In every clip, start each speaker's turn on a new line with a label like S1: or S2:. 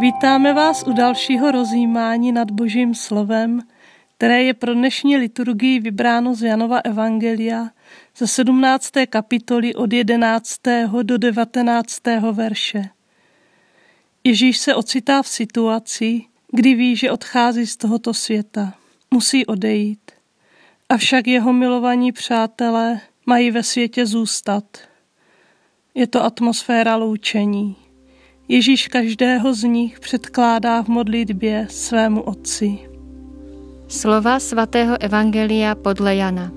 S1: Vítáme vás u dalšího rozjímání nad Božím slovem, které je pro dnešní liturgii vybráno z Janova Evangelia ze 17. kapitoly od 11. do 19. verše. Ježíš se ocitá v situaci, kdy ví, že odchází z tohoto světa. Musí odejít. Avšak jeho milovaní přátelé mají ve světě zůstat. Je to atmosféra loučení. Ježíš každého z nich předkládá v modlitbě svému otci.
S2: Slova svatého Evangelia podle Jana.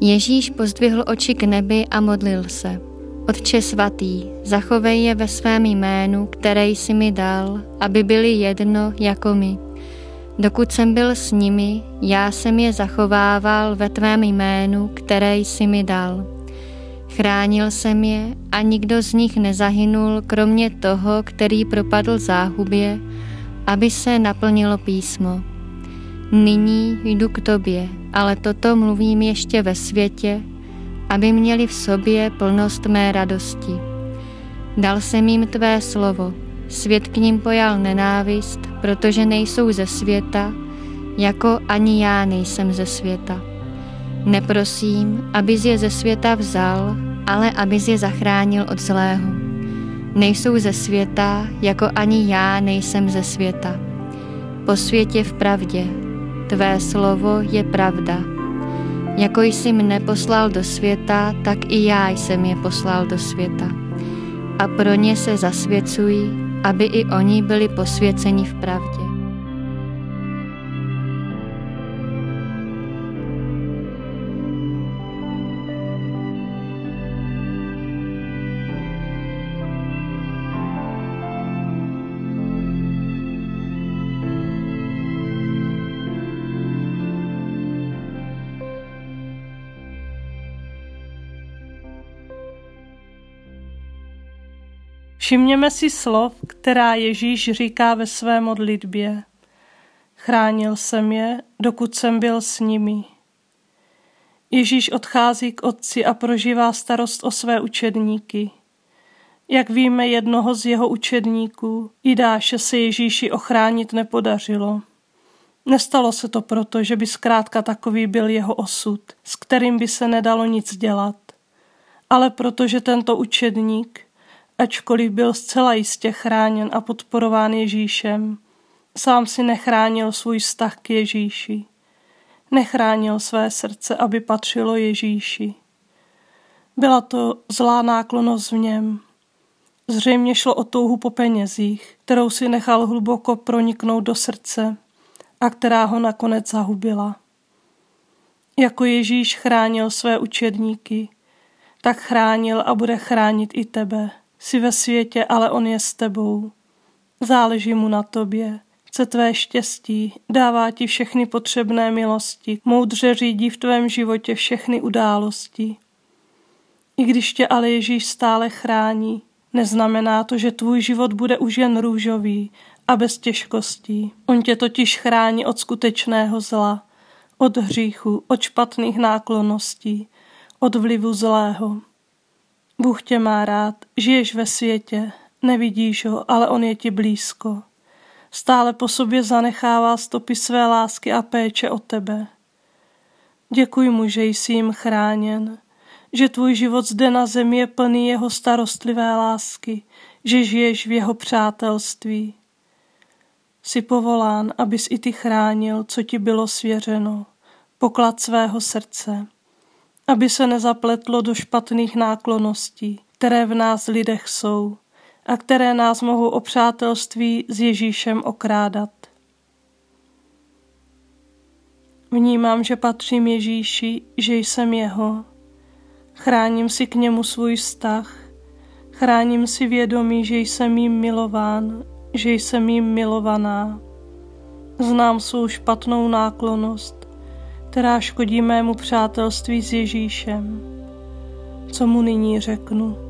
S2: Ježíš pozdvihl oči k nebi a modlil se. Otče svatý, zachovej je ve svém jménu, které jsi mi dal, aby byli jedno jako my. Dokud jsem byl s nimi, já jsem je zachovával ve tvém jménu, které jsi mi dal. Chránil jsem je a nikdo z nich nezahynul, kromě toho, který propadl záhubě, aby se naplnilo písmo. Nyní jdu k tobě, ale toto mluvím ještě ve světě, aby měli v sobě plnost mé radosti. Dal jsem jim tvé slovo, svět k ním pojal nenávist, protože nejsou ze světa, jako ani já nejsem ze světa. Neprosím, abys je ze světa vzal, ale abys je zachránil od zlého. Nejsou ze světa, jako ani já nejsem ze světa. Po světě v pravdě, tvé slovo je pravda. Jako jsi mne poslal do světa, tak i já jsem je poslal do světa. A pro ně se zasvěcují, aby i oni byli posvěceni v pravdě.
S1: Všimněme si slov, která Ježíš říká ve své modlitbě. Chránil jsem je, dokud jsem byl s nimi. Ježíš odchází k otci a prožívá starost o své učedníky. Jak víme, jednoho z jeho učedníků, Jidáše, se Ježíši ochránit nepodařilo. Nestalo se to proto, že by zkrátka takový byl jeho osud, s kterým by se nedalo nic dělat, ale protože tento učedník ačkoliv byl zcela jistě chráněn a podporován Ježíšem, sám si nechránil svůj vztah k Ježíši. Nechránil své srdce, aby patřilo Ježíši. Byla to zlá náklonost v něm. Zřejmě šlo o touhu po penězích, kterou si nechal hluboko proniknout do srdce a která ho nakonec zahubila. Jako Ježíš chránil své učedníky, tak chránil a bude chránit i tebe. Jsi ve světě, ale on je s tebou. Záleží mu na tobě. Chce tvé štěstí, dává ti všechny potřebné milosti, moudře řídí v tvém životě všechny události. I když tě ale Ježíš stále chrání, neznamená to, že tvůj život bude už jen růžový a bez těžkostí. On tě totiž chrání od skutečného zla, od hříchu, od špatných náklonností, od vlivu zlého. Bůh tě má rád, žiješ ve světě, nevidíš ho, ale on je ti blízko. Stále po sobě zanechává stopy své lásky a péče o tebe. Děkuji mu, že jsi jim chráněn, že tvůj život zde na zemi je plný jeho starostlivé lásky, že žiješ v jeho přátelství. Jsi povolán, abys i ty chránil, co ti bylo svěřeno, poklad svého srdce aby se nezapletlo do špatných náklonností, které v nás lidech jsou a které nás mohou o přátelství s Ježíšem okrádat. Vnímám, že patřím Ježíši, že jsem jeho. Chráním si k němu svůj vztah, chráním si vědomí, že jsem jim milován, že jsem jim milovaná. Znám svou špatnou náklonost, která škodí mému přátelství s Ježíšem. Co mu nyní řeknu?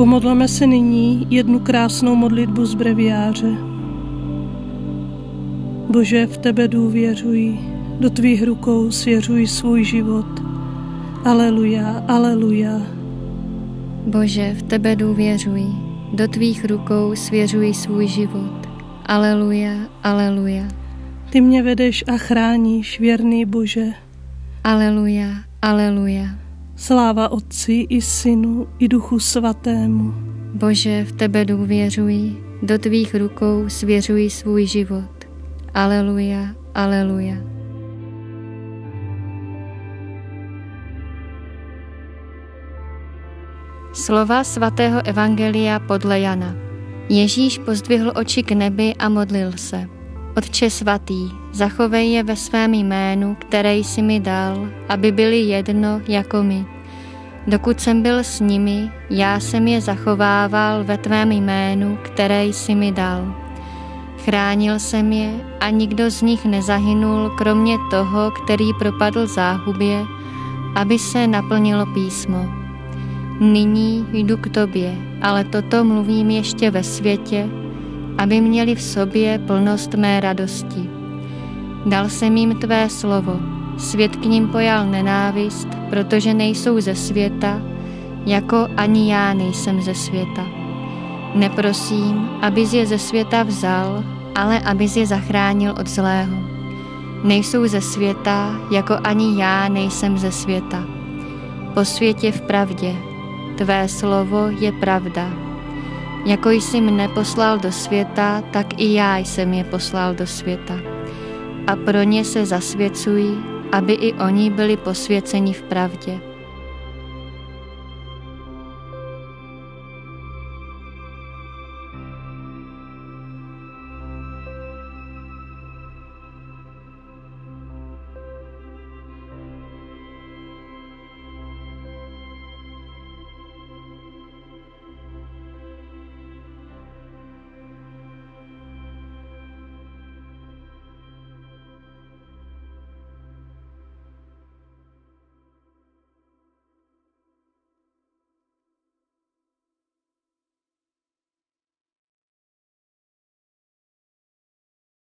S1: Pomodleme se nyní jednu krásnou modlitbu z breviáře. Bože, v tebe důvěřuji, do tvých rukou svěřuji svůj život. Aleluja, aleluja.
S2: Bože, v tebe důvěřuji, do tvých rukou svěřuji svůj život. Aleluja, aleluja.
S1: Ty mě vedeš a chráníš, věrný Bože.
S2: Aleluja, aleluja.
S1: Sláva Otci i Synu i Duchu Svatému.
S2: Bože, v tebe důvěřuji, do tvých rukou svěřuji svůj život. Aleluja, aleluja. Slova svatého Evangelia podle Jana. Ježíš pozdvihl oči k nebi a modlil se. Otče svatý, zachovej je ve svém jménu, které jsi mi dal, aby byli jedno jako my. Dokud jsem byl s nimi, já jsem je zachovával ve tvém jménu, které jsi mi dal. Chránil jsem je a nikdo z nich nezahynul, kromě toho, který propadl záhubě, aby se naplnilo písmo. Nyní jdu k tobě, ale toto mluvím ještě ve světě, aby měli v sobě plnost mé radosti. Dal jsem jim tvé slovo, svět k ním pojal nenávist, protože nejsou ze světa, jako ani já nejsem ze světa. Neprosím, abys je ze světa vzal, ale abys je zachránil od zlého. Nejsou ze světa, jako ani já nejsem ze světa. Po světě v pravdě, tvé slovo je pravda. Jako jsi mne poslal do světa, tak i já jsem je poslal do světa. A pro ně se zasvěcují, aby i oni byli posvěceni v pravdě.